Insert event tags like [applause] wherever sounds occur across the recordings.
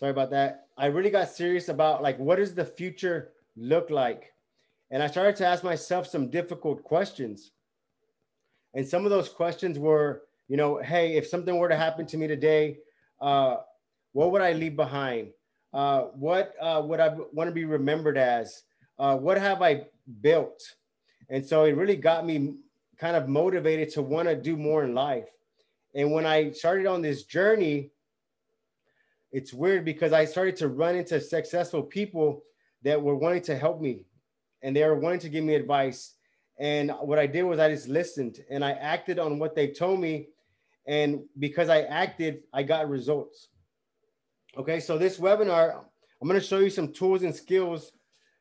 sorry about that. I really got serious about like what does the future look like? And I started to ask myself some difficult questions. And some of those questions were, you know, hey, if something were to happen to me today, uh, what would I leave behind? Uh, what uh, would I want to be remembered as? Uh, what have I built? And so it really got me kind of motivated to want to do more in life. And when I started on this journey, it's weird because I started to run into successful people that were wanting to help me and they were wanting to give me advice. And what I did was I just listened and I acted on what they told me. And because I acted, I got results. Okay, so this webinar, I'm going to show you some tools and skills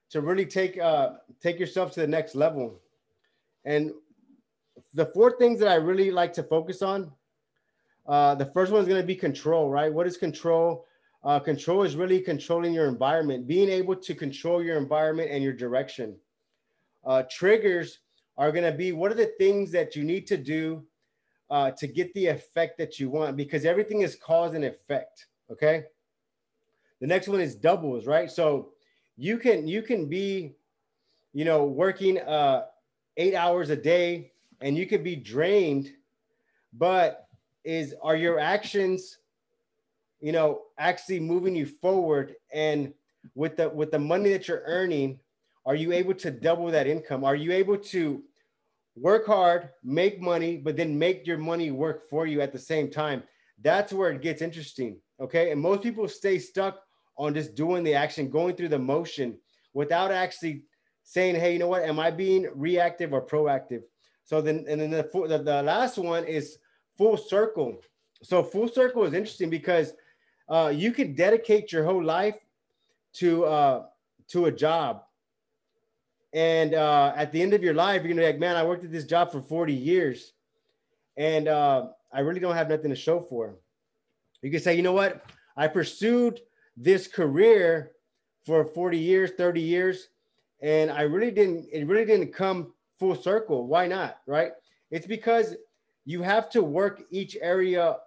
to really take uh, take yourself to the next level. And the four things that I really like to focus on uh, the first one is going to be control, right? What is control? Uh, control is really controlling your environment, being able to control your environment and your direction. Uh, triggers are going to be what are the things that you need to do uh, to get the effect that you want because everything is cause and effect. Okay. The next one is doubles, right? So you can you can be, you know, working uh, eight hours a day and you could be drained, but is are your actions you know actually moving you forward? And with the with the money that you're earning are you able to double that income? Are you able to work hard make money but then make your money work for you at the same time? That's where it gets interesting okay? And most people stay stuck on just doing the action going through the motion without actually saying hey you know what? Am i being reactive or proactive? So then and then the, the, the last one is full circle. So full circle is interesting because uh, you could dedicate your whole life to uh, to a job, and uh, at the end of your life, you're gonna be like, man, I worked at this job for 40 years, and uh, I really don't have nothing to show for. You can say, you know what, I pursued this career for 40 years, 30 years, and I really didn't. It really didn't come full circle. Why not? Right? It's because you have to work each area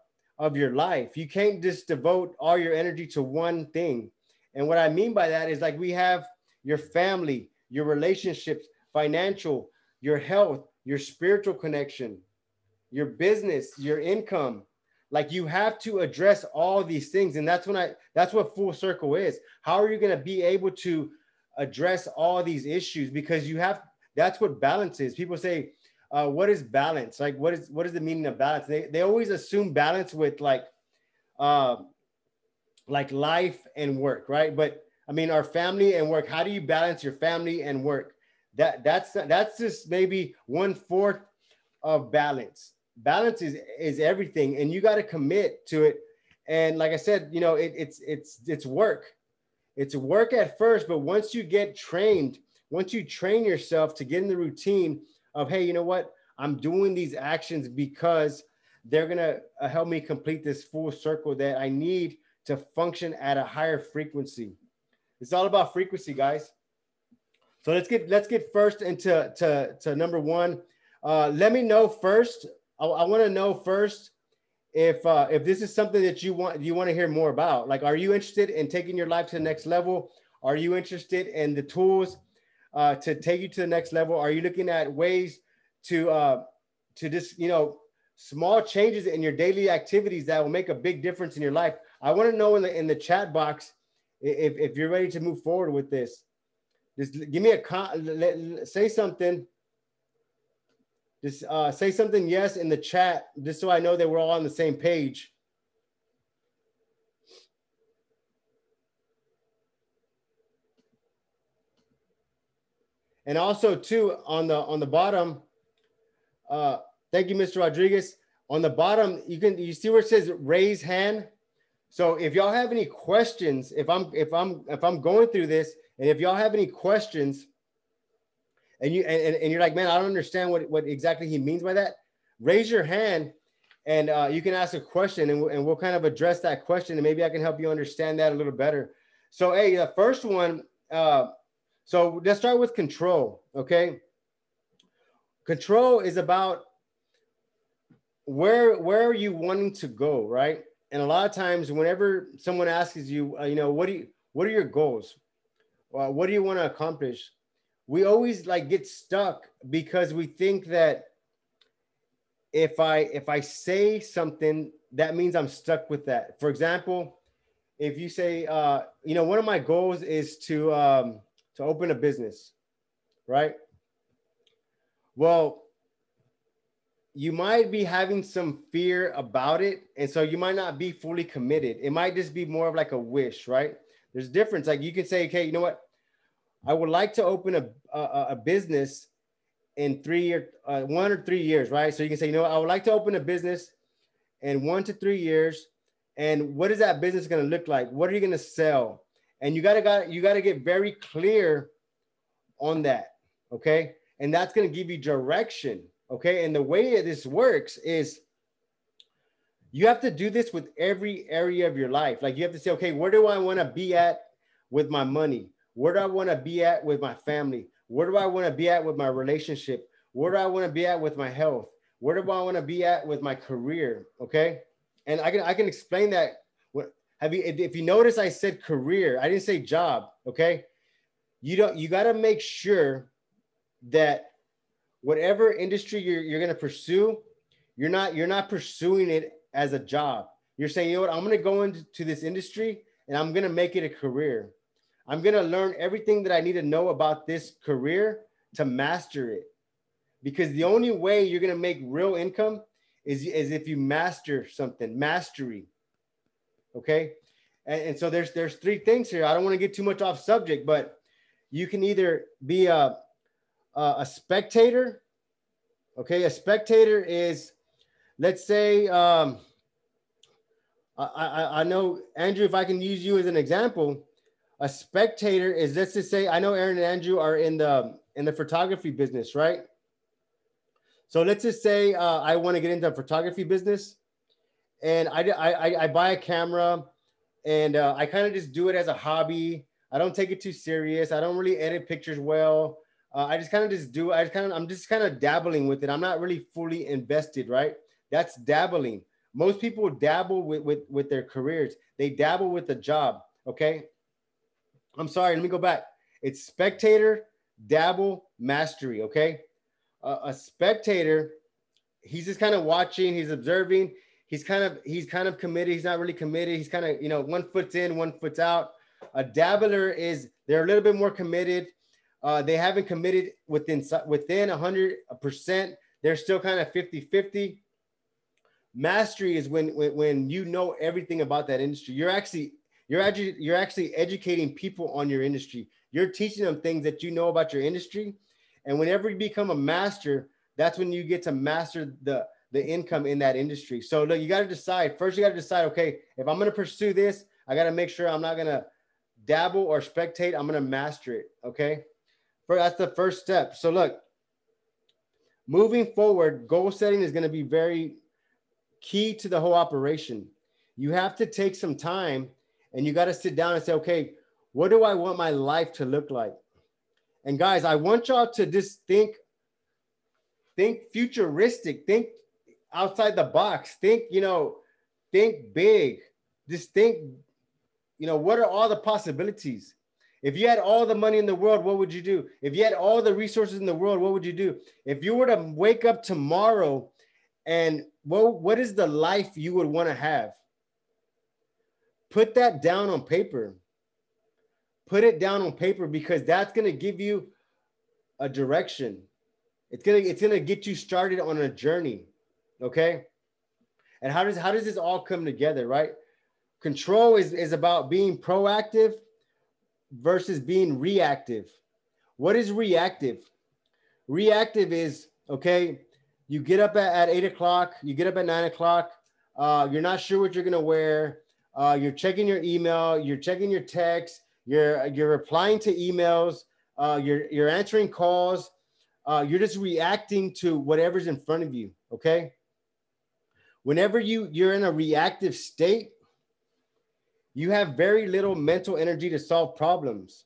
of your life. You can't just devote all your energy to one thing. And what I mean by that is like we have your family, your relationships, financial, your health, your spiritual connection, your business, your income. Like you have to address all these things. And that's when I, that's what full circle is. How are you going to be able to address all these issues? Because you have, that's what balance is. People say, uh, what is balance? Like, what is what is the meaning of balance? They they always assume balance with like, uh, like life and work, right? But I mean, our family and work. How do you balance your family and work? That that's that's just maybe one fourth of balance. Balance is is everything, and you got to commit to it. And like I said, you know, it, it's it's it's work. It's work at first, but once you get trained, once you train yourself to get in the routine of, hey, you know what? I'm doing these actions because they're going to uh, help me complete this full circle that I need to function at a higher frequency. It's all about frequency, guys. So let's get let's get first into to, to number one. Uh, let me know first. I, I want to know first if uh, if this is something that you want you want to hear more about. Like, are you interested in taking your life to the next level? Are you interested in the tools uh, to take you to the next level? Are you looking at ways to uh, to just you know small changes in your daily activities that will make a big difference in your life? I want to know in the in the chat box if if you're ready to move forward with this. Just give me a con- say something. Just uh, say something yes in the chat, just so I know that we're all on the same page. And also too on the on the bottom, uh, thank you, Mr. Rodriguez. On the bottom, you can you see where it says raise hand. So if y'all have any questions, if I'm if I'm if I'm going through this, and if y'all have any questions, and you and, and you're like, man, I don't understand what, what exactly he means by that, raise your hand and uh, you can ask a question and, and we'll kind of address that question and maybe I can help you understand that a little better. So, hey, the first one, uh, so let's start with control. Okay. Control is about where where are you wanting to go, right? and a lot of times, whenever someone asks you, uh, you know, what do you, what are your goals? Uh, what do you want to accomplish? We always like get stuck because we think that if I if I say something, that means I'm stuck with that. For example, if you say, uh, you know, one of my goals is to um, to open a business, right? Well, you might be having some fear about it, and so you might not be fully committed. It might just be more of like a wish, right? There's a difference. Like you can say, okay, you know what? I would like to open a a, a business in three or uh, one or three years, right? So you can say, you know, I would like to open a business in one to three years. And what is that business going to look like? What are you going to sell? And you got to got you got to get very clear on that, okay? And that's to give you direction, okay? And the way this works is you have to do this with every area of your life. Like you have to say, okay, where do I want to be at with my money? Where do I want to be at with my family? Where do I want to be at with my relationship? Where do I want to be at with my health? Where do I want to be at with my career? Okay. And I can I can explain that. Have you if you notice I said career, I didn't say job. Okay. You don't you got to make sure that whatever industry you're, you're going to pursue, you're not you're not pursuing it as a job. You're saying, you know what, I'm going to go into this industry and I'm going to make it a career. I'm going to learn everything that I need to know about this career to master it. Because the only way you're going to make real income is, is if you master something, mastery. Okay. And, and so there's there's three things here. I don't want to get too much off subject, but you can either be a, a, a spectator. Okay. A spectator is, let's say, um, I, I, I know, Andrew, if I can use you as an example, a spectator is let's just say I know Aaron and Andrew are in the in the photography business, right? So let's just say uh, I want to get into a photography business, and I I, I buy a camera, and uh, I kind of just do it as a hobby. I don't take it too serious. I don't really edit pictures well. Uh, I just kind of just do. I kind of I'm just kind of dabbling with it. I'm not really fully invested, right? That's dabbling. Most people dabble with with with their careers. They dabble with the job. Okay, I'm sorry, let me go back. It's spectator, dabble, mastery. Okay. Uh, a spectator, he's just kind of watching, he's observing, he's kind of he's kind of committed, he's not really committed, he's kind of you know one foot's in, one foot's out. A dabbler is they're a little bit more committed. Uh, they haven't committed within within a 100 percent. They're still kind of 50 50. Mastery is when, when when you know everything about that industry. You're actually you're actually you're actually educating people on your industry. You're teaching them things that you know about your industry. And whenever you become a master, that's when you get to master the the income in that industry. So look, you got to decide. First, you got to decide, okay, if I'm going to pursue this, I got to make sure I'm not going to dabble or spectate. I'm going to master it. Okay. For that's the first step. So look, moving forward, goal setting is going to be very key to the whole operation. You have to take some time and you got to sit down and say, okay, what do I want my life to look like? And guys, I want y'all to just think, think futuristic, think outside the box, think, you know, think big, just think, you know, what are all the possibilities? If you had all the money in the world, what would you do? If you had all the resources in the world, what would you do? If you were to wake up tomorrow and what, what is the life you would want to have? put that down on paper. Put it down on paper because that's going to give you a direction. It's going to it's going to get you started on a journey, okay? And how does how does this all come together, right? Control is is about being proactive versus being reactive. What is reactive? Reactive is okay. You get up at, at eight o'clock. You get up at nine o'clock. Uh, you're not sure what you're gonna wear uh, you're checking your email, you're checking your text, you're you're replying to emails, uh, you're you're answering calls, uh, you're just reacting to whatever's in front of you. Okay. Whenever you you're in a reactive state, you have very little mental energy to solve problems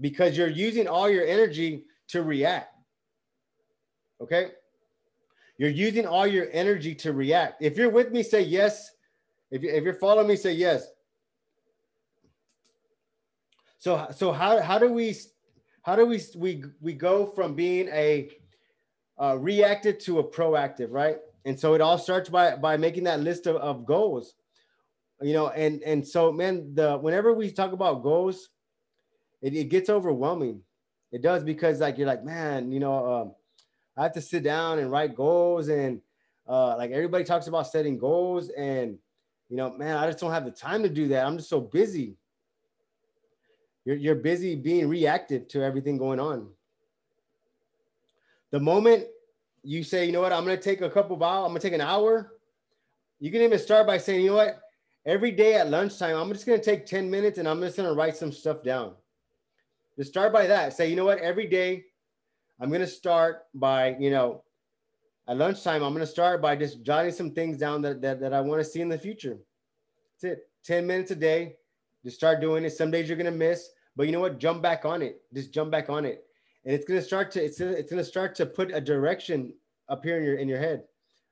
because you're using all your energy to react. Okay. You're using all your energy to react. If you're with me, say yes If, you, if you're following me, say yes. So, so how, how do we, how do we, we, we go from being a uh, reactive to a proactive, right? And so it all starts by, by making that list of, of goals, you know, and, and so, man, the, whenever we talk about goals, it, it gets overwhelming. It does because like, you're like, man, you know, um, I have to sit down and write goals and uh, like everybody talks about setting goals and you know, man, I just don't have the time to do that. I'm just so busy. You're, you're busy being reactive to everything going on. The moment you say, you know what, I'm to take a couple of hours, I'm to take an hour. You can even start by saying, you know what, every day at lunchtime, I'm just to take 10 minutes and I'm just to write some stuff down. Just start by that. Say, you know what, every day I'm to start by, you know, at lunchtime, I'm to start by just jotting some things down that, that, that I want to see in the future. That's it. 10 minutes a day. Just start doing it. Some days you're to miss, but you know what? Jump back on it. Just jump back on it. And it's going to start to, it's, it's going to start to put a direction up here in your, in your head.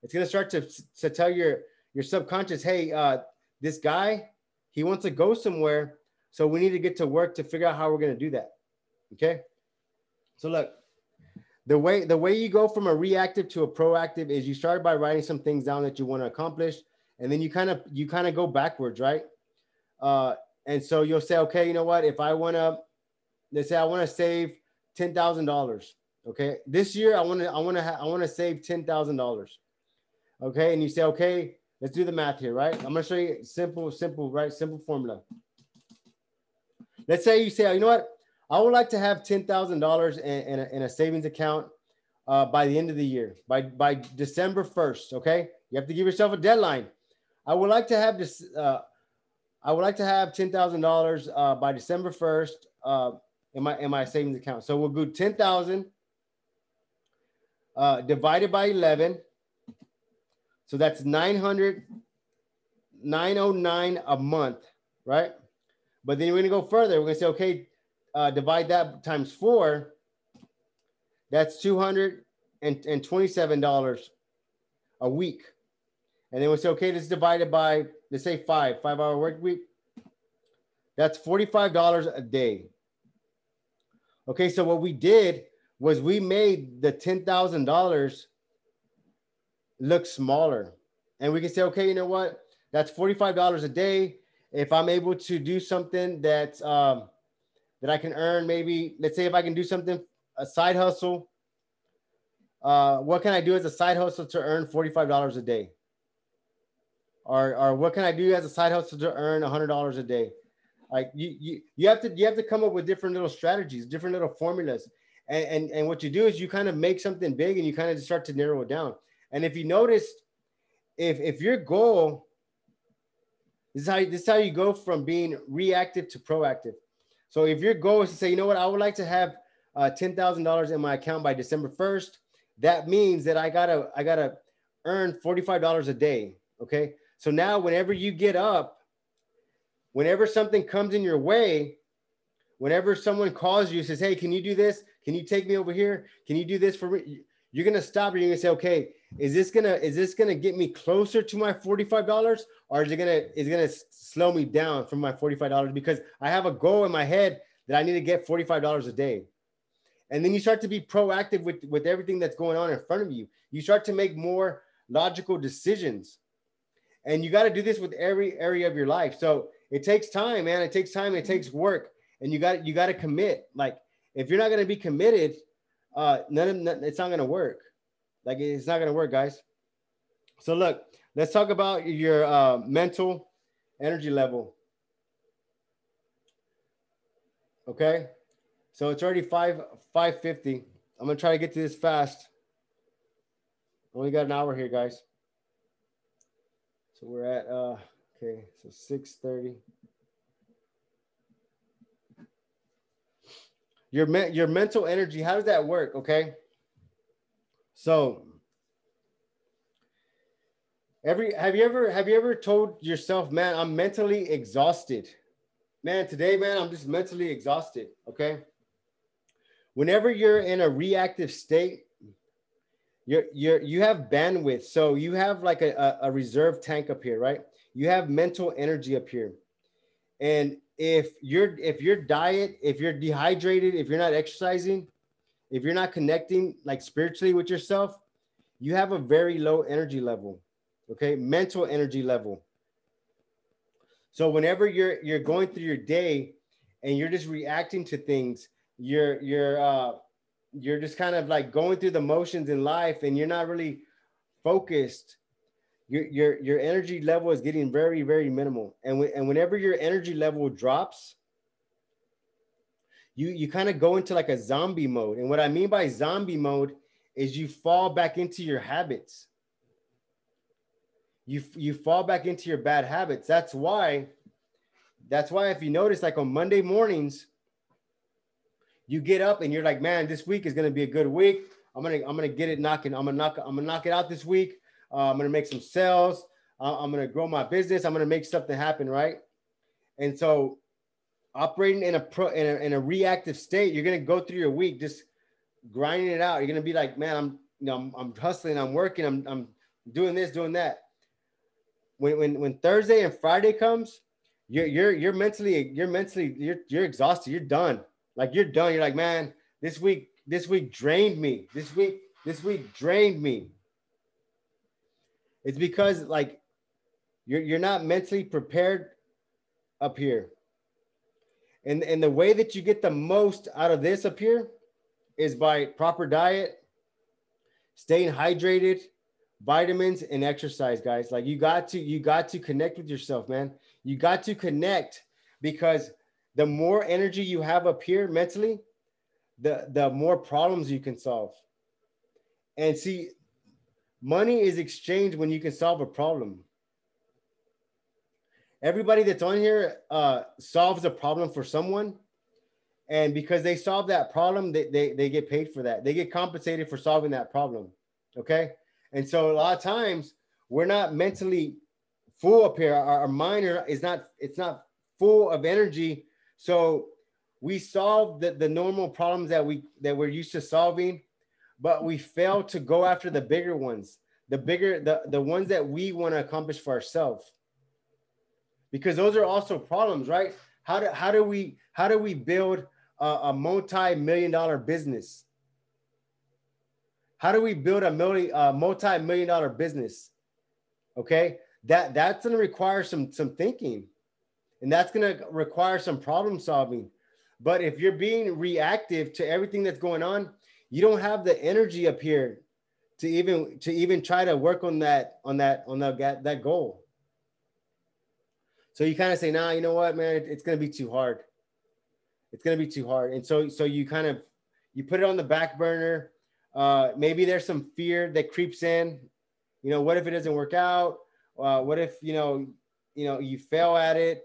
It's going to start to, to tell your, your subconscious, Hey, uh, this guy, he wants to go somewhere. So we need to get to work to figure out how we're going to do that. Okay. So look, the way the way you go from a reactive to a proactive is you start by writing some things down that you want to accomplish and then you kind of you kind of go backwards right uh, and so you'll say okay you know what if i want to let's say i want to save $10000 okay this year i want to i want to ha- i want to save $10000 okay and you say okay let's do the math here right i'm to show you simple simple right simple formula let's say you say you know what I would like to have ten thousand dollars in, in, a savings account uh, by the end of the year, by by December first. Okay, you have to give yourself a deadline. I would like to have this. Uh, I would like to have ten thousand uh, dollars by December first uh, in my in my savings account. So we'll do ten thousand uh, divided by eleven. So that's 900, 909 a month, right? But then we're gonna go further. We're gonna say, okay, uh, divide that times four, that's $227 a week. And then we say, okay, let's divide it by, let's say five, five hour work week. That's $45 a day. Okay, so what we did was we made the $10,000 look smaller. And we can say, okay, you know what? That's $45 a day. If I'm able to do something that um, that I can earn maybe, let's say if I can do something, a side hustle, uh, what can I do as a side hustle to earn $45 a day? Or, or what can I do as a side hustle to earn $100 a day? Like you, you, you have to, you have to come up with different little strategies, different little formulas. And, and, and what you do is you kind of make something big and you kind of start to narrow it down. And if you notice, if, if your goal, this is how, this is how you go from being reactive to proactive. So if your goal is to say, you know what, I would like to have uh, ten thousand dollars in my account by December first, that means that I gotta I gotta earn forty five dollars a day. Okay, so now whenever you get up, whenever something comes in your way, whenever someone calls you says, "Hey, can you do this? Can you take me over here? Can you do this for me?" You're gonna stop you're gonna say, "Okay, is this gonna is this gonna get me closer to my forty five dollars, or is it gonna is it gonna slow me down from my forty five dollars because I have a goal in my head that I need to get forty five dollars a day." And then you start to be proactive with with everything that's going on in front of you. You start to make more logical decisions, and you got to do this with every area of your life. So it takes time, man. It takes time. It takes work, and you got you got to commit. Like if you're not gonna be committed, uh, none of it's not gonna work. Like it's not gonna work, guys. So look, let's talk about your uh, mental energy level. Okay, so it's already five five fifty. I'm gonna try to get to this fast. Only got an hour here, guys. So we're at uh okay, so 6:30. Your me- your mental energy, how does that work? Okay. So every have you ever have you ever told yourself, man, I'm mentally exhausted. Man, today, man, I'm just mentally exhausted. Okay. Whenever you're in a reactive state, you're you're you have bandwidth. So you have like a, a, a reserve tank up here, right? You have mental energy up here. And if your if your diet, if you're dehydrated, if you're not exercising, if you're not connecting like spiritually with yourself, you have a very low energy level. Okay, mental energy level. So whenever you're you're going through your day and you're just reacting to things, you're you're uh you're just kind of like going through the motions in life and you're not really focused your your your energy level is getting very very minimal. And and whenever your energy level drops you you kind of go into like a zombie mode. And what i mean by zombie mode is you fall back into your habits. You you fall back into your bad habits. That's why that's why if you notice like on monday mornings you get up and you're like man this week is going to be a good week. I'm gonna i'm gonna get it knocking i'm gonna knock i'm gonna knock it out this week uh, I'm to make some sales. Uh, I'm to grow my business. I'm to make something happen, right? And so, operating in a pro in a, in a reactive state, you're to go through your week just grinding it out. You're to be like, man, I'm you know I'm, I'm hustling, I'm working, I'm I'm doing this, doing that. When when when Thursday and Friday comes, you're you're you're mentally you're mentally you're you're exhausted. You're done. Like you're done. You're like, man, this week this week drained me. This week this week drained me. It's because like you're you're not mentally prepared up here. And and the way that you get the most out of this up here is by proper diet, staying hydrated, vitamins and exercise guys. Like you got to you got to connect with yourself, man. You got to connect because the more energy you have up here mentally, the the more problems you can solve. And see, Money is exchanged when you can solve a problem. Everybody that's on here uh, solves a problem for someone. And because they solve that problem, they, they, they get paid for that. They get compensated for solving that problem. Okay. And so a lot of times we're not mentally full up here. Our, our mind is not, it's not full of energy. So we solve the, the normal problems that we that we're used to solving but we fail to go after the bigger ones, the bigger, the, the ones that we want to accomplish for ourselves. Because those are also problems, right? How do, how do we how do we build a, a multi-million dollar business? How do we build a multi, a multi-million dollar business? Okay, that that's going to require some some thinking, and that's going to require some problem solving. But if you're being reactive to everything that's going on, you don't have the energy up here to even to even try to work on that on that on that that goal. So you kind of say, nah, you know what, man, it's gonna be too hard. It's gonna be too hard. And so so you kind of you put it on the back burner. Uh, maybe there's some fear that creeps in. You know, what if it doesn't work out? Uh, what if you know, you know, you fail at it?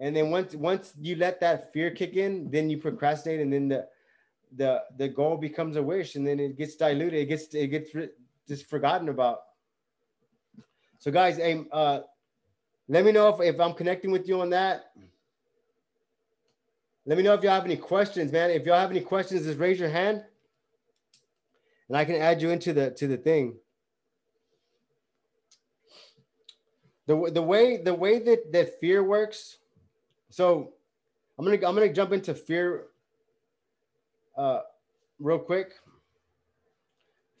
And then once once you let that fear kick in, then you procrastinate, and then the the the goal becomes a wish and then it gets diluted it gets it gets just forgotten about. So guys hey, uh let me know if, if i'm connecting with you on that. Let me know if y'all have any questions man. If y'all have any questions just raise your hand and i can add you into the to the thing. The, the way the way that that fear works. So i'm gonna i'm gonna jump into fear uh, real quick.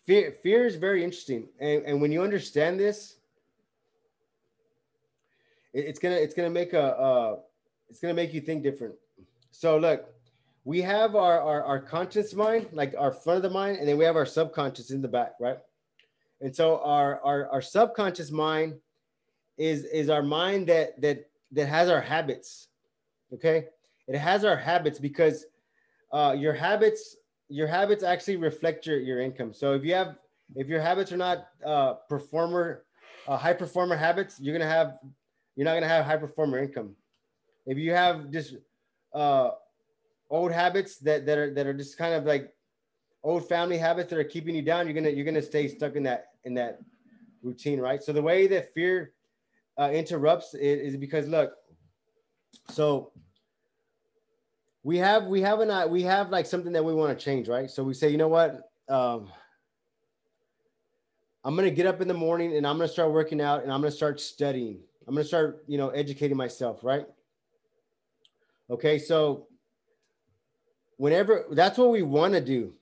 Fear, fear is very interesting, and, and when you understand this, it, it's gonna it's gonna make a uh, it's gonna make you think different. So look, we have our, our our conscious mind, like our front of the mind, and then we have our subconscious in the back, right? And so our our, our subconscious mind is is our mind that that that has our habits. Okay, it has our habits because uh, your habits your habits actually reflect your, your income. So if you have if your habits are not uh, performer uh, high performer habits, you're gonna have you're not gonna have high performer income. If you have just uh, old habits that, that are that are just kind of like old family habits that are keeping you down, you're gonna you're gonna stay stuck in that in that routine, right? So the way that fear uh, interrupts is, is because look, so we have we have an we have like something that we want to change, right? So we say, you know what? Um, I'm gonna get up in the morning and I'm gonna start working out and I'm gonna start studying. I'm gonna start, you know, educating myself, right? Okay, so whenever that's what we want to do,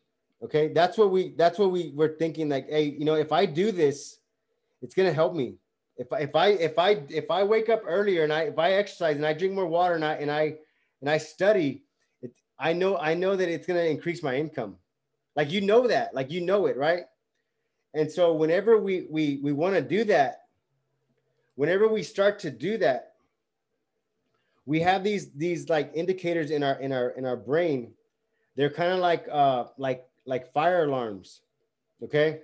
okay, that's what we that's what we we're thinking. Like, hey, you know, if I do this, it's gonna help me. If I if I if I if I wake up earlier and I if I exercise and I drink more water and I and I and I study, I know I know that it's gonna increase my income. Like you know that, like you know it, right? And so whenever we we we want to do that, whenever we start to do that, we have these these like indicators in our in our in our brain. They're kind of like uh like like fire alarms, okay?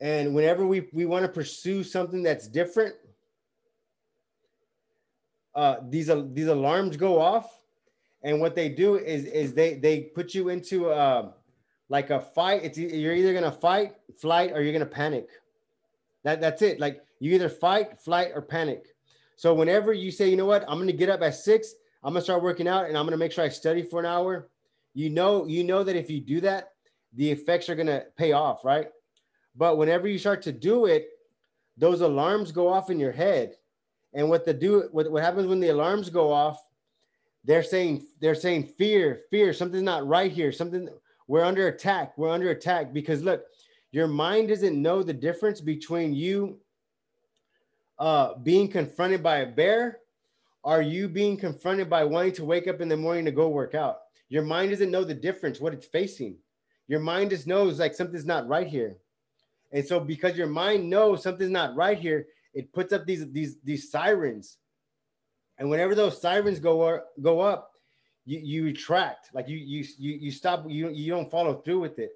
And whenever we we want to pursue something that's different, uh, these these alarms go off, and what they do is is they they put you into uh, like a fight. It's you're either gonna fight, flight, or you're gonna panic. That that's it. Like you either fight, flight, or panic. So whenever you say, you know what, I'm gonna get up at six, I'm gonna start working out, and I'm gonna make sure I study for an hour. You know, you know that if you do that, the effects are gonna pay off, right? But whenever you start to do it, those alarms go off in your head. And what the do what, what happens when the alarms go off, they're saying they're saying fear, fear, something's not right here, something we're under attack. We're under attack because look, your mind doesn't know the difference between you uh, being confronted by a bear or you being confronted by wanting to wake up in the morning to go work out. Your mind doesn't know the difference, what it's facing. Your mind just knows like something's not right here. And so because your mind knows something's not right here, it puts up these these these sirens. And whenever those sirens go go up, you, you retract. Like you you you you stop you you don't follow through with it.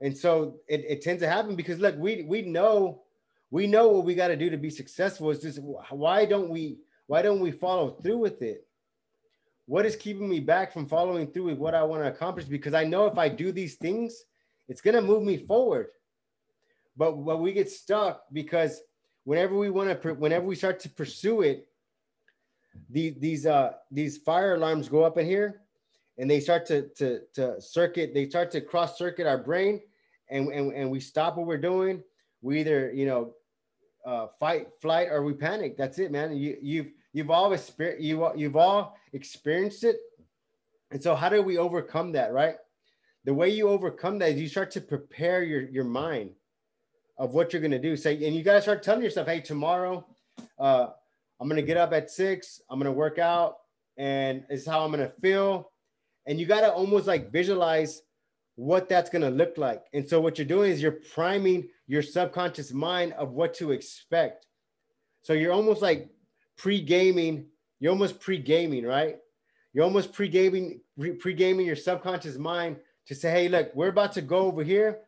And so it, it tends to happen because look we we know we know what we got to do to be successful. It's just why don't we why don't we follow through with it? What is keeping me back from following through with what i want to accomplish? Because i know if i do these things it's to move me forward. But but we get stuck because whenever we want to whenever we start to pursue it these these uh these fire alarms go up in here and they start to to to circuit they start to cross circuit our brain and, and and we stop what we're doing. We either you know uh, fight flight or we panic. That's it man. You you've you've all experienced you you've all experienced it. And so how do we overcome that right? The way you overcome that is you start to prepare your your mind of what you're going to do. Say and you got to start telling yourself hey tomorrow uh I'm gonna get up at six. I'm gonna work out, and it's how I'm gonna feel. And you gotta almost like visualize what that's gonna look like. And so what you're doing is you're priming your subconscious mind of what to expect. So you're almost like pre-gaming. You're almost pre-gaming, right? You're almost pre-gaming, pre-gaming your subconscious mind to say, hey, look, we're about to go over here.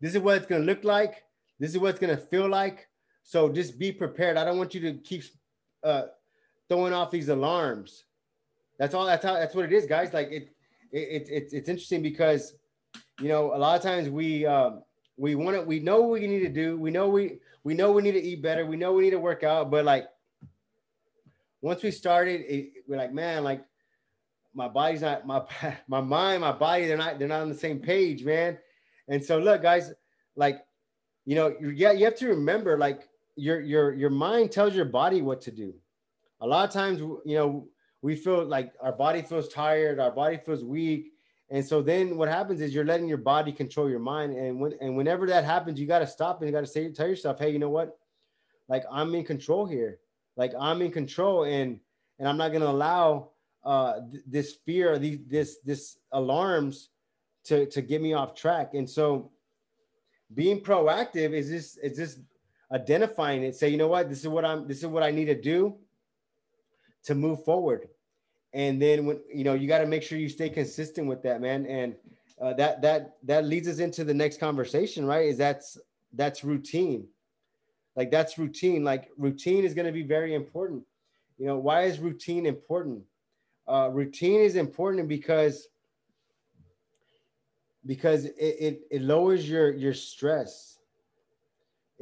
This is what it's gonna look like. This is what it's gonna feel like. So just be prepared. I don't want you to keep uh, throwing off these alarms. That's all. That's how. That's what it is, guys. Like it. It, it, it's interesting because you know a lot of times we um, we want to we know what we need to do. We know we we know we need to eat better. We know we need to work out. But like once we started, it, we're like, man, like my body's not my [laughs] my mind, my body. They're not they're not on the same page, man. And so look, guys, like you know, yeah, you have to remember, like your your your mind tells your body what to do. A lot of times, you know, we feel like our body feels tired, our body feels weak, and so then what happens is you're letting your body control your mind, and when and whenever that happens, you got to stop and you got to say tell yourself, hey, you know what? Like I'm in control here. Like I'm in control, and and I'm not gonna allow uh, th- this fear, these this this alarms to to get me off track. And so, being proactive is this is this identifying it, say, you know what, this is what I'm, this is what I need to do to move forward. And then when, you know, you got to make sure you stay consistent with that, man. And uh, that, that, that leads us into the next conversation, right? Is that's, that's routine. Like that's routine. Like routine is going to be very important. You know, why is routine important? Uh, routine is important because because it, it, it lowers your your stress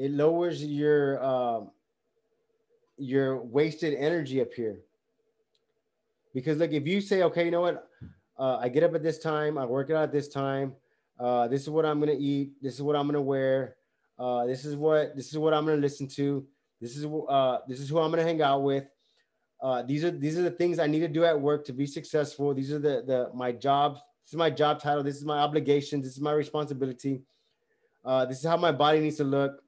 it lowers your um, your wasted energy up here. Because look, if you say, okay, you know what, uh, I get up at this time, I work out at this time, uh, this is what I'm gonna eat, this is what I'm gonna wear, Uh, this is what this is what I'm gonna listen to. This is uh, this is who I'm gonna hang out with. Uh, these are these are the things I need to do at work to be successful. These are the the my job. This is my job title. This is my obligation. This is my responsibility. Uh, this is how my body needs to look.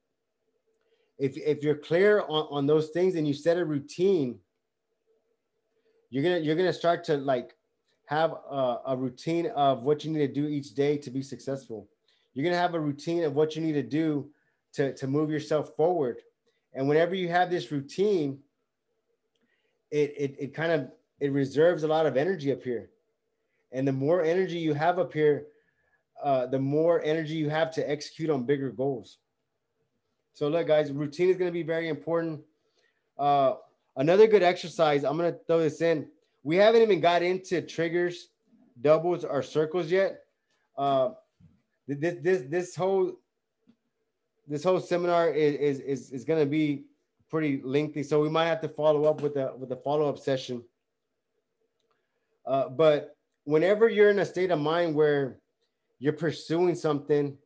If if you're clear on, on those things and you set a routine, you're gonna you're gonna start to like have a, a routine of what you need to do each day to be successful. You're gonna have a routine of what you need to do to, to move yourself forward. And whenever you have this routine, it, it, it kind of it reserves a lot of energy up here. And the more energy you have up here, uh, the more energy you have to execute on bigger goals. So look, guys, routine is going to be very important. Uh, another good exercise, I'm going to throw this in. We haven't even got into triggers, doubles, or circles yet. Uh, this this this whole this whole seminar is is is, is going to be pretty lengthy, so we might have to follow up with a with a follow up session. Uh, but whenever you're in a state of mind where you're pursuing something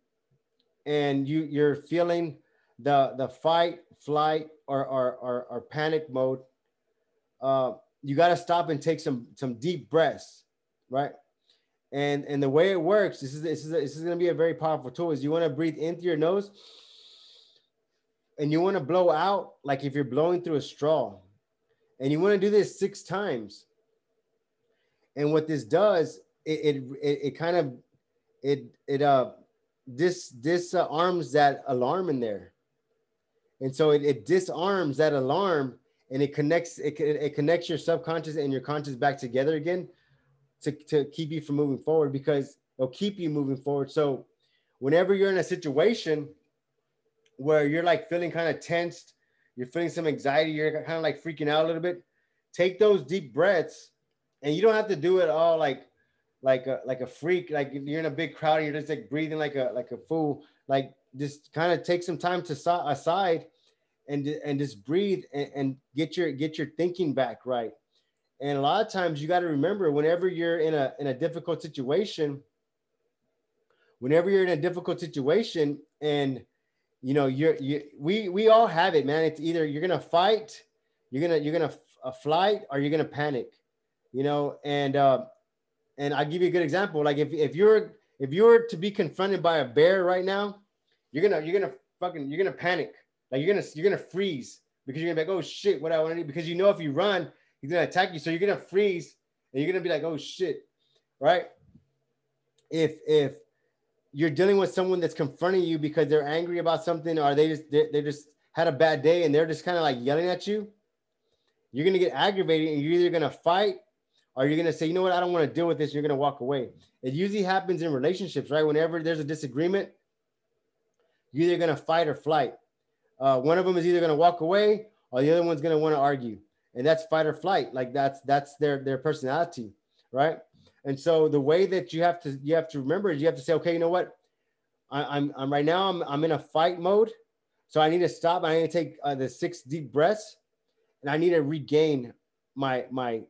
and you you're feeling the the fight, flight, or or, or, or panic mode, uh, you got to stop and take some some deep breaths, right? And and the way it works, this is this is this is going to be a very powerful tool. Is you want to breathe into your nose, and you want to blow out like if you're blowing through a straw, and you want to do this six times. And what this does, it it, it, kind of it it uh this this uh, arms that alarm in there, and so it, it disarms that alarm and it connects it, it connects your subconscious and your conscious back together again to, to keep you from moving forward because it'll keep you moving forward. So whenever you're in a situation where you're like feeling kind of tensed you're feeling some anxiety you're kind of like freaking out a little bit take those deep breaths and you don't have to do it all like like a like a freak like you're in a big crowd and you're just like breathing like a like a fool like just kind of take some time to aside and and just breathe and, and get your get your thinking back right. And a lot of times you got to remember whenever you're in a in a difficult situation, whenever you're in a difficult situation and you know you're you we we all have it man. It's either you're gonna fight you're gonna you're gonna a flight or you're gonna panic you know? And uh and i'll give you a good example. Like if, if you're if you're to be confronted by a bear right now you're gonna you're gonna fucking you're gonna panic like you're gonna you're gonna freeze because you're gonna be like, oh shit, what I want to do because you know if you run, he's gonna attack you. So you're gonna freeze and you're gonna be like, oh shit, right? If if you're dealing with someone that's confronting you because they're angry about something or they just they, they just had a bad day and they're just kind of like yelling at you, you're gonna get aggravated and you're either gonna fight or you're gonna say, you know what, I don't want to deal with this. You're gonna walk away. It usually happens in relationships, right? Whenever there's a disagreement, you're either gonna fight or flight. Uh, one of them is either going to walk away or the other one's going to want to argue, and that's fight or flight. Like that's that's their their personality, right? And so the way that you have to you have to remember is you have to say, okay, you know what? I, am I'm, I'm right now I'm I'm in a fight mode, so I need to stop. I need to take uh, the six deep breaths, and I need to regain my my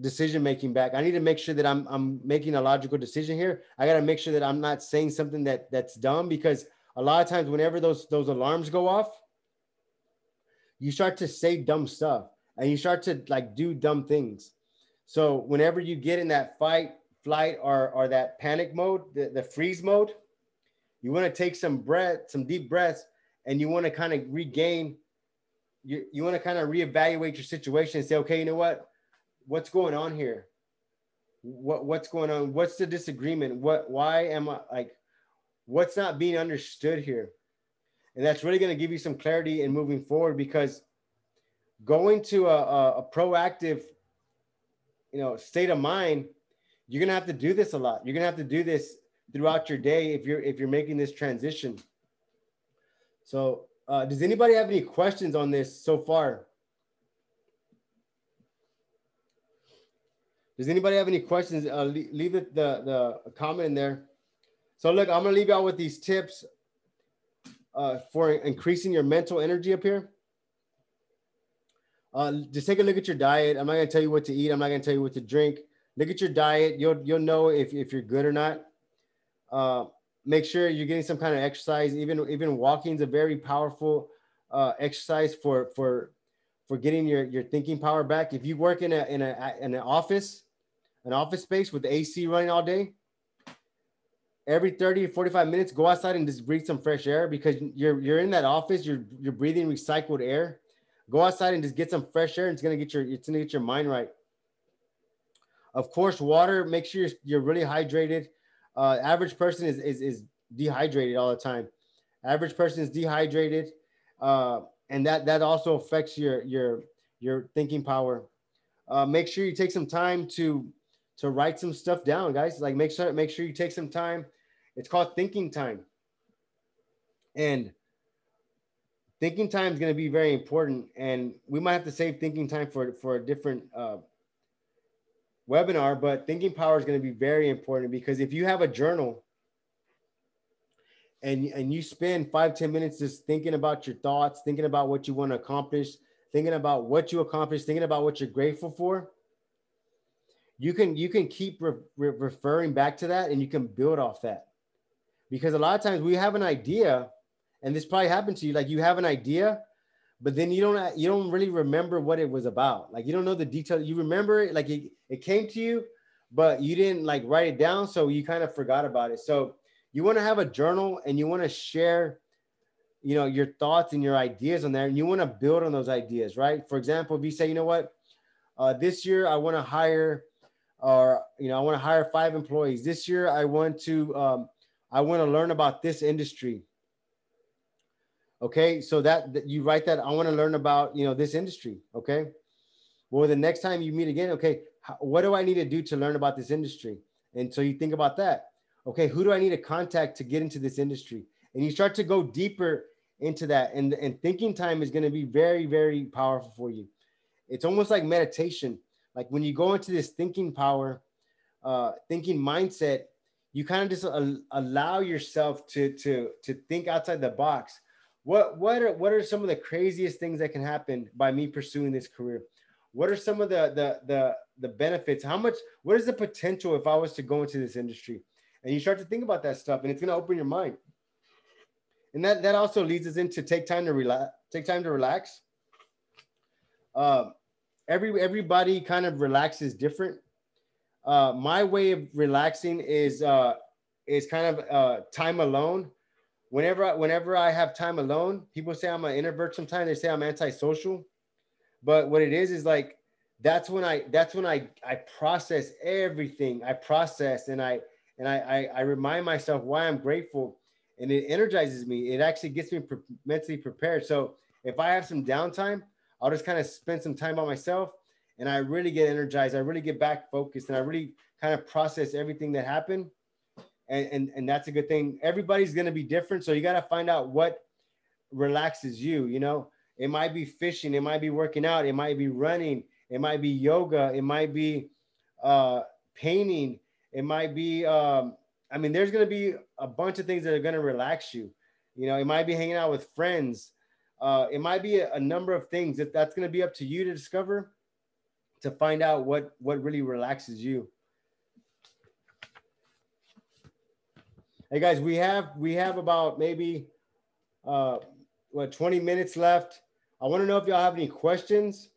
decision making back. I need to make sure that I'm I'm making a logical decision here. I got to make sure that I'm not saying something that that's dumb because a lot of times whenever those those alarms go off you start to say dumb stuff and you start to like do dumb things. So whenever you get in that fight flight or or that panic mode the, the freeze mode you want to take some breath some deep breaths and you want to kind of regain you, you want to kind of reevaluate your situation and say okay you know what? What's going on here? What what's going on? What's the disagreement? What why am i like what's not being understood here. And that's really going to give you some clarity in moving forward because going to a, a, a proactive, you know, state of mind, you're going to have to do this a lot. You're going to have to do this throughout your day if you're if you're making this transition. So, uh, does anybody have any questions on this so far? Does anybody have any questions? Uh, leave it the the comment in there. So look, I'm gonna leave y'all with these tips uh, for increasing your mental energy up here. Uh, just take a look at your diet. I'm not gonna tell you what to eat. I'm not gonna tell you what to drink. Look at your diet. You'll you'll know if, if you're good or not. Uh, make sure you're getting some kind of exercise. Even even walking is a very powerful uh, exercise for for for getting your your thinking power back. If you work in a in a in an office, an office space with the AC running all day, every 30 45 minutes go outside and just breathe some fresh air because you're you're in that office you're you're breathing recycled air. Go outside and just get some fresh air it's going to get your it's going to get your mind right. Of course water make sure you're, you're really hydrated. Uh, average person is, is is dehydrated all the time. Average person is dehydrated uh, and that that also affects your your your thinking power. Uh, make sure you take some time to to write some stuff down, guys. Like make sure make sure you take some time. It's called thinking time. And thinking time is going to be very important. And we might have to save thinking time for, for a different uh, webinar, but thinking power is going to be very important because if you have a journal and, and you spend five ten minutes just thinking about your thoughts, thinking about what you want to accomplish, thinking about what you accomplished, thinking about what you're grateful for, you can you can keep re- re- referring back to that and you can build off that. Because a lot of times we have an idea and this probably happened to you like you have an idea but then you don't you don't really remember what it was about. Like you don't know the detail you remember it like it, it came to you but you didn't like write it down so you kind of forgot about it. So you want to have a journal and you want to share you know your thoughts and your ideas on there and you want to build on those ideas right? For example if you say you know what? Uh, this year i want to hire or you know i want to hire five employees. This year i want to um, i want to learn about this industry. Okay so that, that you write that i want to learn about you know this industry okay? Well the next time you meet again okay how, what do i need to do to learn about this industry? And so you think about that. Okay who do i need to contact to get into this industry? And you start to go deeper into that and, and thinking time is going to be very very powerful for you. It's almost like meditation like when you go into this thinking power, uh, thinking mindset, you kind of just allow yourself to to to think outside the box. What what are what are some of the craziest things that can happen by me pursuing this career? What are some of the the the the benefits? How much? What is the potential if I was to go into this industry? And you start to think about that stuff, and it's going to open your mind. And that that also leads us into take time to relax. Take time to relax. Uh, every everybody kind of relaxes different. Uh, my way of relaxing is uh, is kind of uh, time alone. Whenever I, whenever I have time alone, people say I'm an introvert. Sometimes they say I'm antisocial, but what it is is like that's when I that's when I I process everything. I process and I and I I, I remind myself why I'm grateful, and it energizes me. It actually gets me pre- mentally prepared. So if I have some downtime, I'll just kind of spend some time by myself and I really get energized. I really get back focused and I really kind of process everything that happened. And, and, and that's a good thing. Everybody's going to be different. So you got to find out what relaxes you. You know, it might be fishing, it might be working out, it might be running, it might be yoga, it might be uh, painting, it might be, um, I mean, there's going to be a bunch of things that are going to relax you. You know, it might be hanging out with friends. Uh, it might be a, a number of things. That that's going to be up to you to discover to find out what what really relaxes you. Hey guys we have we have about maybe uh what 20 minutes left. I want to know if y'all have any questions.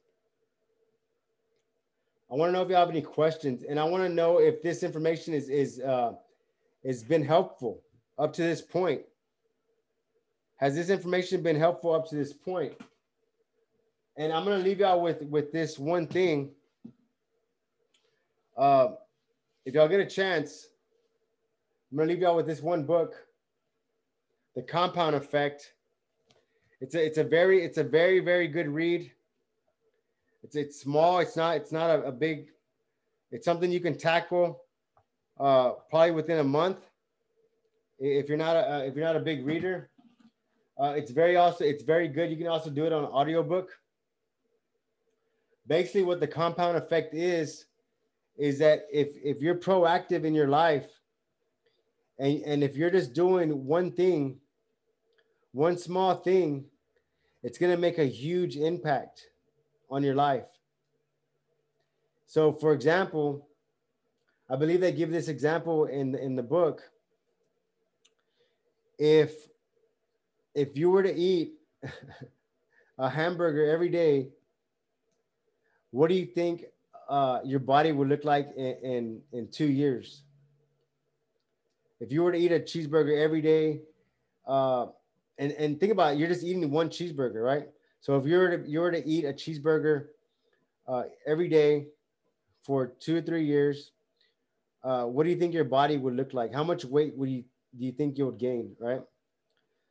I want to know if y'all have any questions and i want to know if this information is is uh has been helpful up to this point has this information been helpful up to this point? And I'm gonna leave y'all with with this one thing. Uh, if y'all get a chance, I'm gonna leave y'all with this one book, The Compound Effect. It's a it's a very it's a very very good read. It's it's small. It's not it's not a, a big. It's something you can tackle uh, probably within a month if you're not a if you're not a big reader. Uh, it's very also it's very good. You can also do it on audiobook. Basically, what the compound effect is, is that if if you're proactive in your life, and and if you're just doing one thing, one small thing, it's gonna make a huge impact on your life. So, for example, I believe they give this example in in the book. if if you were to eat [laughs] a hamburger every day, what do you think uh, your body would look like in, in, in two years? If you were to eat a cheeseburger every day, uh, and, and think about it, you're just eating one cheeseburger, right? So if you were to, you were to eat a cheeseburger uh, every day for two or three years, uh, what do you think your body would look like? How much weight would you do you think you would gain, right?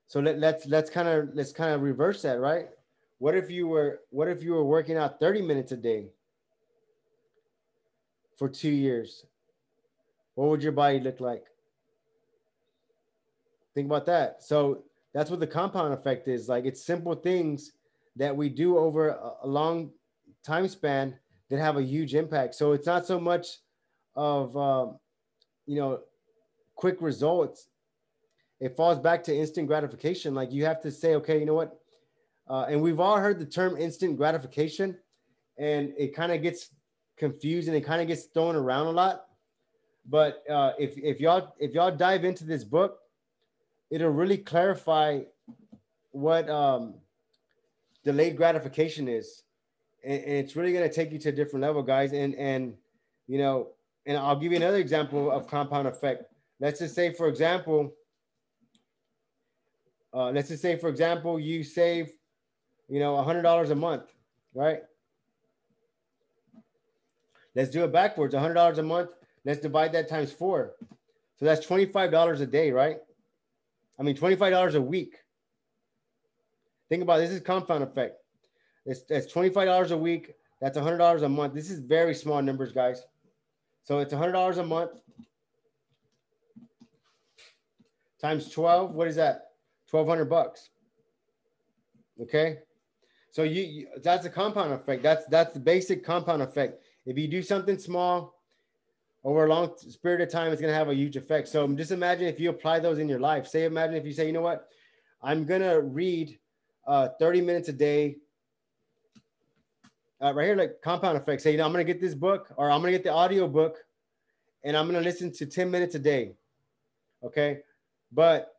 So let, let's let's kind of let's kind of reverse that, right? What if you were what if you were working out 30 minutes a day for two years? What would your body look like? Think about that. So that's what the compound effect is. Like it's simple things that we do over a, long time span that have a huge impact. So it's not so much of um, you know quick results. It falls back to instant gratification. Like you have to say, okay, you know what? Uh, and we've all heard the term instant gratification, and it kind of gets confused and it kind of gets thrown around a lot. But uh, if if y'all if y'all dive into this book, it'll really clarify what um, delayed gratification is, and, and it's really to take you to a different level, guys. And and you know, and I'll give you another example of compound effect. Let's just say, for example, uh, let's just say, for example, you save, you know, a hundred dollars a month, right? Let's do it backwards. A hundred dollars a month. Let's divide that times four. So that's twenty-five dollars a day, right? I mean, twenty-five dollars a week. Think about it. this is compound effect. It's that's twenty-five dollars a week. That's a hundred dollars a month. This is very small numbers, guys. So it's a hundred dollars a month times 12. What is that? 1200 bucks. Okay. So you, you that's a compound effect. That's that's the basic compound effect. If you do something small over a long period of time, it's gonna have a huge effect. So just imagine if you apply those in your life. Say, imagine if you say, you know what, I'm gonna read uh, 30 minutes a day uh, right here, like compound effect. Say, you know, I'm gonna get this book, or I'm gonna get the audio book, and I'm gonna listen to 10 minutes a day. Okay, but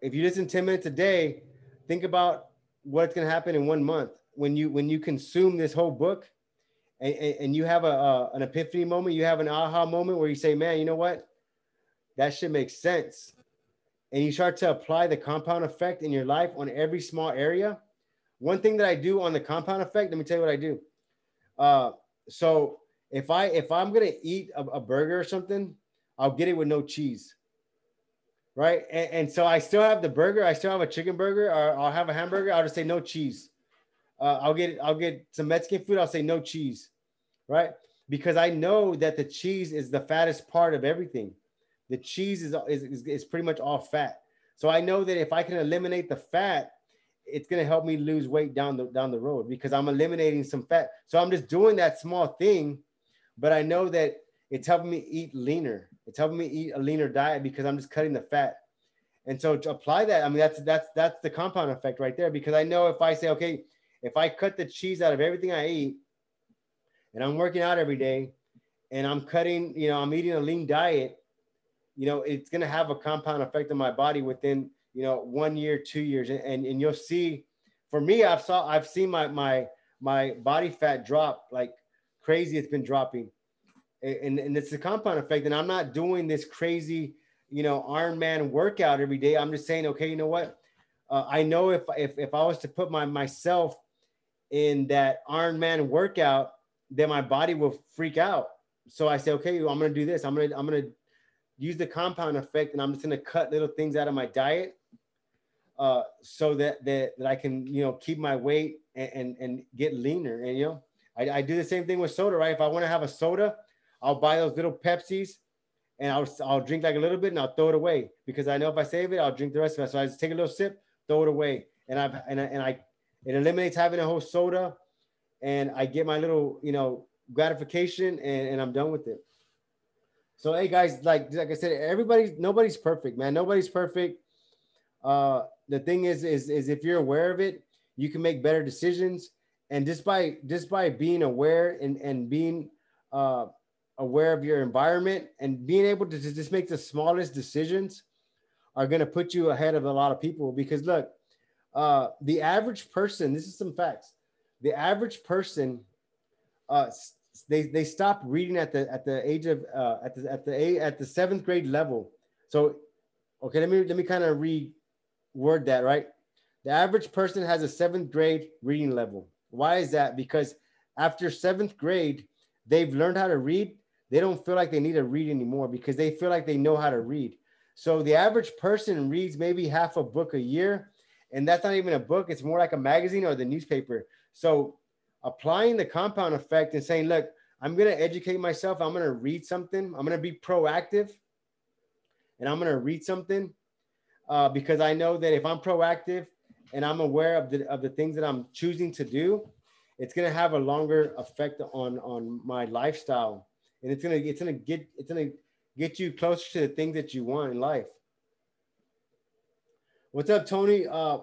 if you listen 10 minutes a day, think about what's gonna happen in one month when you when you consume this whole book, and, and, and you have a, a an epiphany moment, you have an aha moment where you say, man, you know what, that should make sense, and you start to apply the compound effect in your life on every small area one thing that I do on the compound effect, let me tell you what I do. Uh, so if I if I'm gonna eat a, a, burger or something, I'll get it with no cheese. Right. And, and, so I still have the burger, I still have a chicken burger, or I'll have a hamburger, I'll just say no cheese. Uh, I'll get I'll get some Mexican food, I'll say no cheese. Right. Because I know that the cheese is the fattest part of everything. The cheese is, is, is pretty much all fat. So I know that if I can eliminate the fat, it's to help me lose weight down the down the road because I'm eliminating some fat. So I'm just doing that small thing, but I know that it's helping me eat leaner. It's helping me eat a leaner diet because I'm just cutting the fat. And so to apply that, I mean that's that's that's the compound effect right there because I know if I say okay, if I cut the cheese out of everything I eat and I'm working out every day and I'm cutting, you know, I'm eating a lean diet, you know, it's going to have a compound effect on my body within you know, one year, two years, and, and you'll see. For me, I've saw I've seen my my my body fat drop like crazy. It's been dropping, and and it's the compound effect. And I'm not doing this crazy, you know, Iron Man workout every day. I'm just saying, okay, you know what? Uh, I know if if if I was to put my myself in that Iron Man workout, then my body will freak out. So I say, okay, I'm gonna do this. I'm gonna I'm gonna use the compound effect, and I'm just gonna cut little things out of my diet uh, so that, that that I can you know keep my weight and and, and get leaner. And you know, I, I do the same thing with soda, right? If I want to have a soda, I'll buy those little Pepsis and I'll I'll drink like a little bit and I'll throw it away because I know if I save it, I'll drink the rest of it. So I just take a little sip, throw it away, and I've and I, and I it eliminates having a whole soda, and I get my little you know gratification and, and I'm done with it. So hey guys, like like I said, everybody's nobody's perfect, man. Nobody's perfect. Uh, the thing is, is, is if you're aware of it, you can make better decisions. And just by just by being aware and, and being uh, aware of your environment and being able to just make the smallest decisions are going to put you ahead of a lot of people because look, uh, the average person, this is some facts. The average person, uh, they, they stop reading at the at the age of uh, at the at the at the seventh grade level. So, okay, let me let me kind of reword that right. The average person has a seventh grade reading level. Why is that? Because after seventh grade, they've learned how to read. They don't feel like they need to read anymore because they feel like they know how to read. So the average person reads maybe half a book a year, and that's not even a book. It's more like a magazine or the newspaper. So applying the compound effect and saying, look, I'm going to educate myself. I'm going to read something. I'm going to be proactive and I'm going to read something uh, because I know that if I'm proactive and I'm aware of the, of the things that I'm choosing to do, it's going to have a longer effect on, on my lifestyle. And it's to, it's to get, it's to get you closer to the things that you want in life. What's up, Tony? Uh,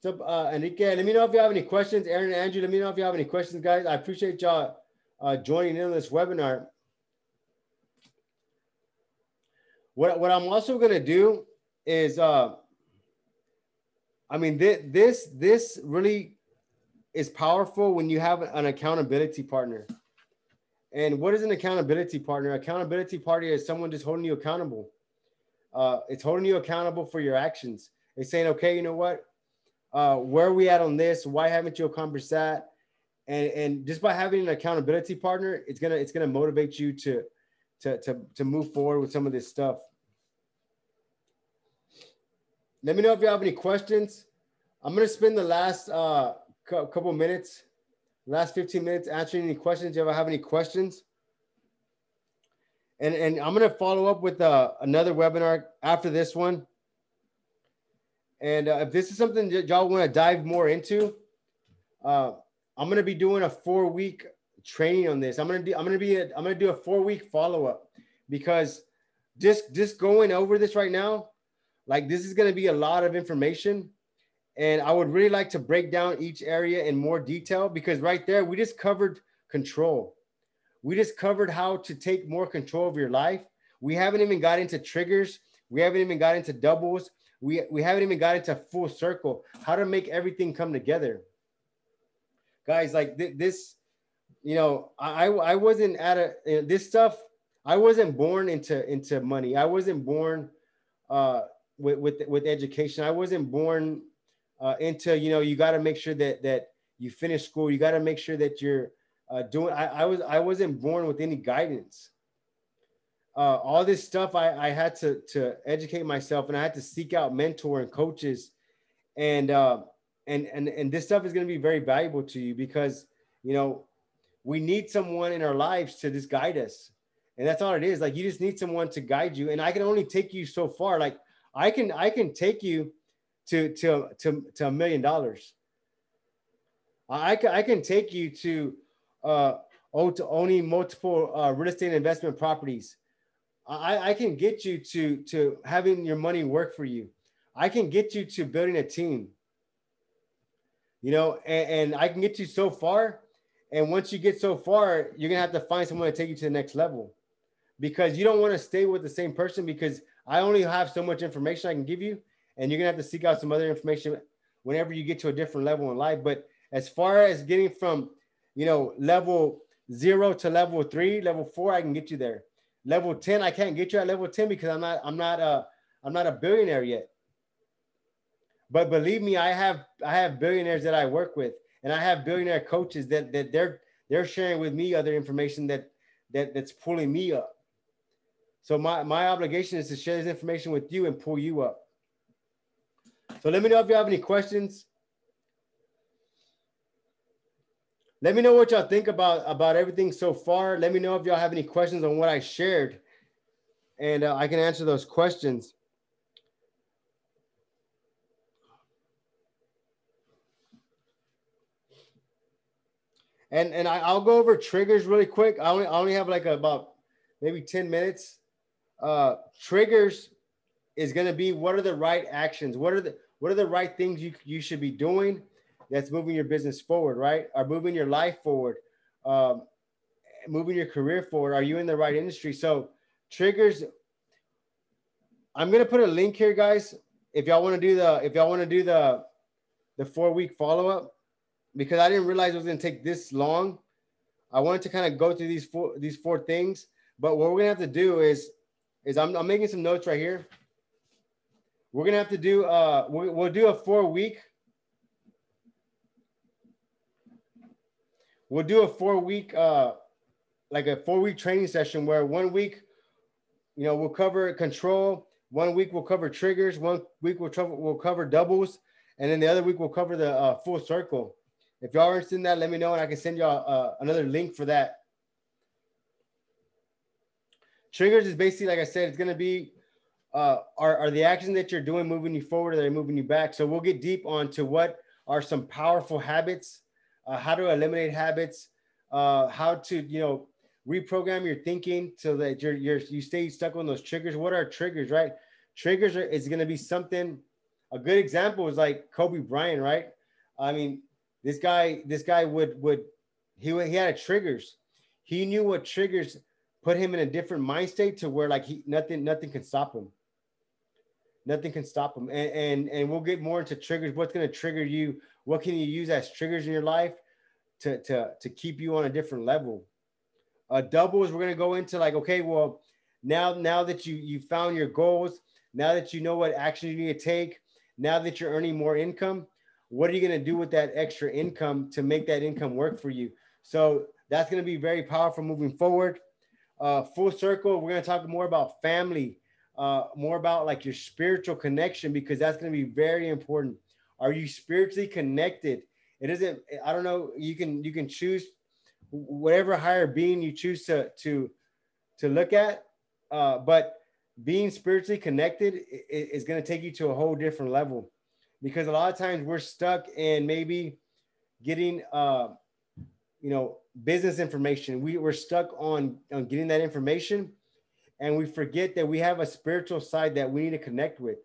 what's up, uh, Enrique? Let me know if you have any questions. Aaron and Andrew, let me know if you have any questions, guys. I appreciate y'all uh, joining in on this webinar. What, what I'm also going to do is, uh, I mean, th- this this really is powerful when you have an accountability partner. And what is an accountability partner? Accountability partner is someone just holding you accountable. Uh, it's holding you accountable for your actions. It's saying, okay, you know what? Uh, where are we at on this? Why haven't you accomplished that? And, and just by having an accountability partner, it's gonna it's gonna motivate you to to to to move forward with some of this stuff. Let me know if you have any questions. I'm gonna spend the last uh, couple minutes last 15 minutes answering any questions. Do you ever have any questions? And, and I'm going to follow up with uh, another webinar after this one. And uh, if this is something that y'all want to dive more into, uh, I'm going to be doing a four week training on this. I'm going to do, I'm going to be, I'm going to do a four week follow up because just, just going over this right now, like this is going to be a lot of information and I would really like to break down each area in more detail because right there, we just covered control. We just covered how to take more control of your life. We haven't even got into triggers. We haven't even got into doubles. We, we haven't even got into full circle, how to make everything come together. Guys, like th- this, you know, I, I wasn't at a, you know, this stuff, I wasn't born into, into money. I wasn't born uh, with, with, with education. I wasn't born uh, into you know you got to make sure that that you finish school. You got to make sure that you're uh, doing. I, I was I wasn't born with any guidance. Uh, all this stuff I, I had to to educate myself, and I had to seek out mentor and coaches, and uh, and and and this stuff is going to be very valuable to you because you know we need someone in our lives to just guide us, and that's all it is. Like you just need someone to guide you, and I can only take you so far. Like I can I can take you to to to, to a million dollars. I can I can take you to uh to owning multiple uh, real estate investment properties. I, I can get you to to having your money work for you. I can get you to building a team. You know, and, and I can get you so far. And once you get so far, you're gonna have to find someone to take you to the next level because you don't want to stay with the same person because I only have so much information I can give you and you're gonna have to seek out some other information whenever you get to a different level in life. But as far as getting from, you know, level zero to level three, level four, I can get you there. Level 10, I can't get you at level 10 because I'm not, I'm not a, I'm not a billionaire yet. But believe me, I have, I have billionaires that I work with, and I have billionaire coaches that that they're they're sharing with me other information that that that's pulling me up. So my my obligation is to share this information with you and pull you up. So let me know if you have any questions. Let me know what y'all think about, about everything so far. Let me know if y'all have any questions on what I shared and uh, I can answer those questions. And, and I, will go over triggers really quick. I only, I only have like about maybe 10 minutes. Uh, triggers is going to be what are the right actions? What are the what are the right things you, you should be doing that's moving your business forward, right? Are moving your life forward, um, moving your career forward? Are you in the right industry? So triggers, I'm gonna put a link here, guys. If y'all want to do the if y'all want to do the the four week follow up, because I didn't realize it was gonna take this long. I wanted to kind of go through these four these four things, but what we're gonna have to do is is I'm, I'm making some notes right here. We're gonna have to do uh we, we'll do a four week. We'll do a four week uh like a four week training session where one week, you know, we'll cover control. One week we'll cover triggers. One week we'll, cover, we'll cover doubles, and then the other week we'll cover the uh, full circle. If y'all are interested in that, let me know, and I can send y'all uh, another link for that. Triggers is basically, like I said, it's going to be uh, are, are the actions that you're doing moving you forward or they're moving you back? So we'll get deep on to what are some powerful habits, uh, how to eliminate habits, uh, how to, you know, reprogram your thinking so that you're, you're you stay stuck on those triggers. What are triggers, right? Triggers are, is going to be something. A good example is like Kobe Bryant, right? I mean, this guy, this guy would would he he had triggers. He knew what triggers put him in a different mind state to where like he nothing nothing can stop him. Nothing can stop them. And and, and we'll get more into triggers. What's going to trigger you? What can you use as triggers in your life to to to keep you on a different level? Uh, doubles, we're gonna go into like, okay, well, now now that you you found your goals, now that you know what action you need to take, now that you're earning more income, what are you gonna do with that extra income to make that income work for you? So that's gonna be very powerful moving forward. Uh, full circle, we're gonna talk more about family, uh, more about like your spiritual connection because that's gonna be very important. Are you spiritually connected? It isn't. I don't know. You can you can choose whatever higher being you choose to to to look at uh, but being spiritually connected is going to take you to a whole different level because a lot of times we're stuck in maybe getting uh, you know business information we, we're stuck on, on getting that information and we forget that we have a spiritual side that we need to connect with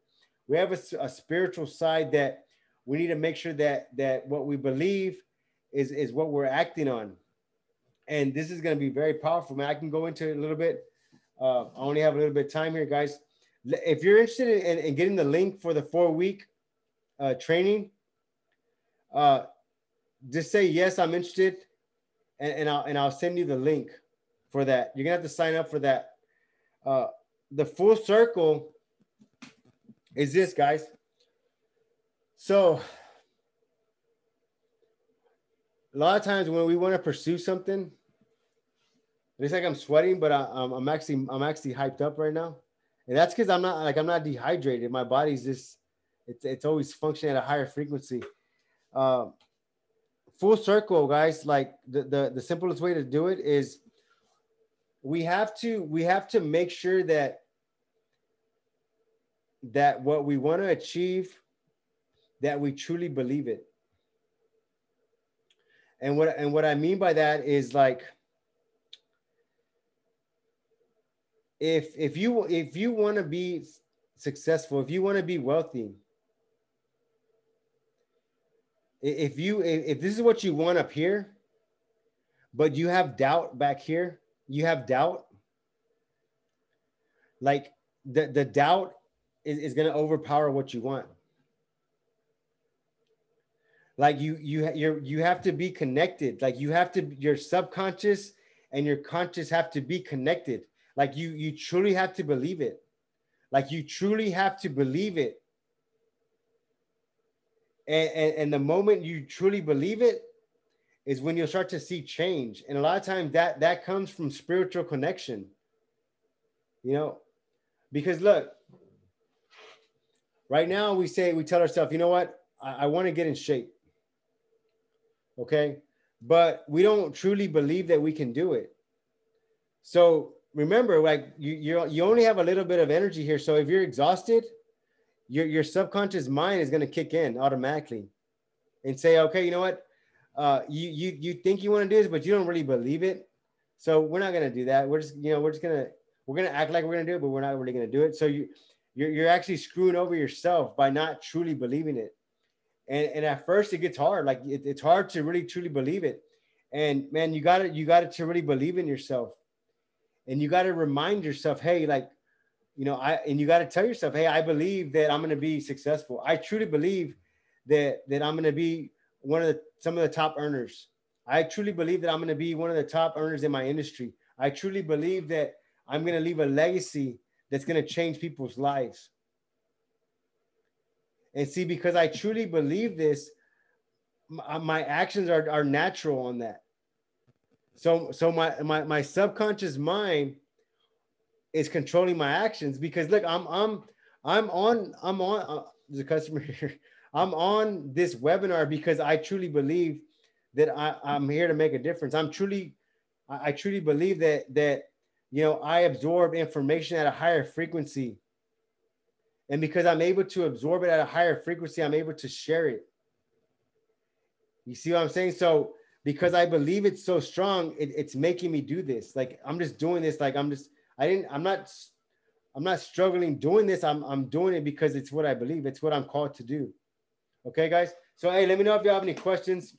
we have a, a spiritual side that we need to make sure that that what we believe is is what we're acting on and this is going to be very powerful, man. I can go into it a little bit. Uh, I only have a little bit of time here, guys. If you're interested in, in, in getting the link for the four week uh, training, uh, just say yes, I'm interested, and, and I'll and I'll send you the link for that. You're gonna have to sign up for that. Uh, the full circle is this, guys. So a lot of times when we want to pursue something, it's like I'm sweating, but I, am I'm actually I'm actually hyped up right now, and that's because I'm not like I'm not dehydrated. My body's just it's it's always functioning at a higher frequency. Uh, full circle, guys. Like the, the the simplest way to do it is we have to we have to make sure that that what we want to achieve that we truly believe it. And what and what I mean by that is like if if you if you want to be successful, if you want to be wealthy, if you if this is what you want up here, but you have doubt back here, you have doubt. Like the the doubt is, is going to overpower what you want. Like you you you you have to be connected. Like you have to your subconscious and your conscious have to be connected. Like you you truly have to believe it. Like you truly have to believe it. And, and, and the moment you truly believe it is when you'll start to see change. And a lot of times that that comes from spiritual connection you know? Because look right now we say we tell ourselves you know what? I, I want to get in shape okay? But we don't truly believe that we can do it. So remember like you you you only have a little bit of energy here. So if you're exhausted your your subconscious mind is going to kick in automatically and say okay you know what uh you you you think you want to do this but you don't really believe it. So we're not to do that. We're just you know we're just to we're to act like we're to do it but we're not really to do it. So you you're, you're actually screwing over yourself by not truly believing it. And and at first it gets hard. Like it, it's hard to really truly believe it. And man you got to you got to really believe in yourself. And you got to remind yourself hey like you know, I and you got to tell yourself, hey, I believe that I'm to be successful. I truly believe that that I'm to be one of the some of the top earners. I truly believe that I'm going to be one of the top earners in my industry. I truly believe that I'm going to leave a legacy that's going to change people's lives. And see, because I truly believe this, my, my actions are, are natural on that. So, so my, my, my subconscious mind is controlling my actions because look, I'm, I'm, I'm on, I'm on, uh, there's a customer [laughs] here. I'm on this webinar because I truly believe that I, I'm here to make a difference. I'm truly, I, truly believe that, that, you know, I absorb information at a higher frequency. And because I'm able to absorb it at a higher frequency, I'm able to share it. You see what I'm saying? So because I believe it's so strong, it, it's making me do this. Like I'm just doing this. Like I'm just, I didn't, I'm not, I'm not struggling doing this. I'm, I'm doing it because it's what I believe. It's what I'm called to do. Okay, guys. So hey, let me know if you have any questions.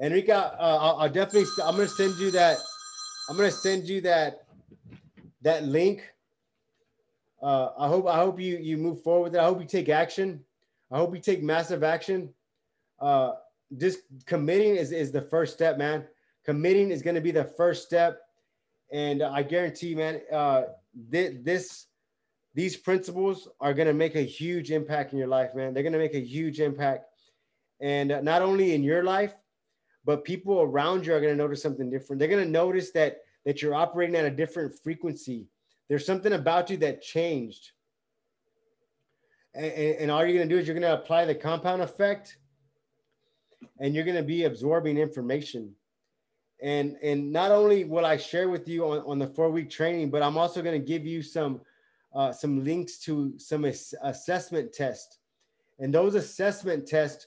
Enrique, uh, I'll, I'll definitely, I'm gonna send you that. I'm gonna send you that that link. Uh, I hope I hope you you move forward with it. I hope you take action. I hope you take massive action. Uh, just committing is, is the first step, man. Committing is to be the first step. And I guarantee, man, uh, th- this, these principles are going to make a huge impact in your life, man. They're going to make a huge impact. And uh, not only in your life, but people around you are going to notice something different. They're going to notice that, that you're operating at a different frequency. There's something about you that changed. And, and, and all you're going to do is you're going to apply the compound effect and you're going to be absorbing information. And, and not only will I share with you on, on the four week training, but I'm also going to give you some, uh, some links to some ass- assessment tests. And those assessment tests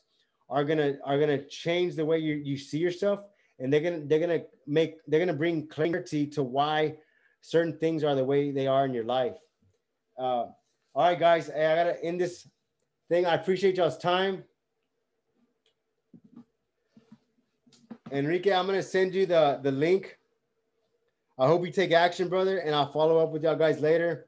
are gonna are gonna change the way you, you see yourself, and they're gonna they're gonna make they're gonna bring clarity to why certain things are the way they are in your life. Uh, all right, guys, I gotta end this thing. I appreciate y'all's time. Enrique, I'm gonna send you the the link. I hope you take action, brother, and I'll follow up with y'all guys later.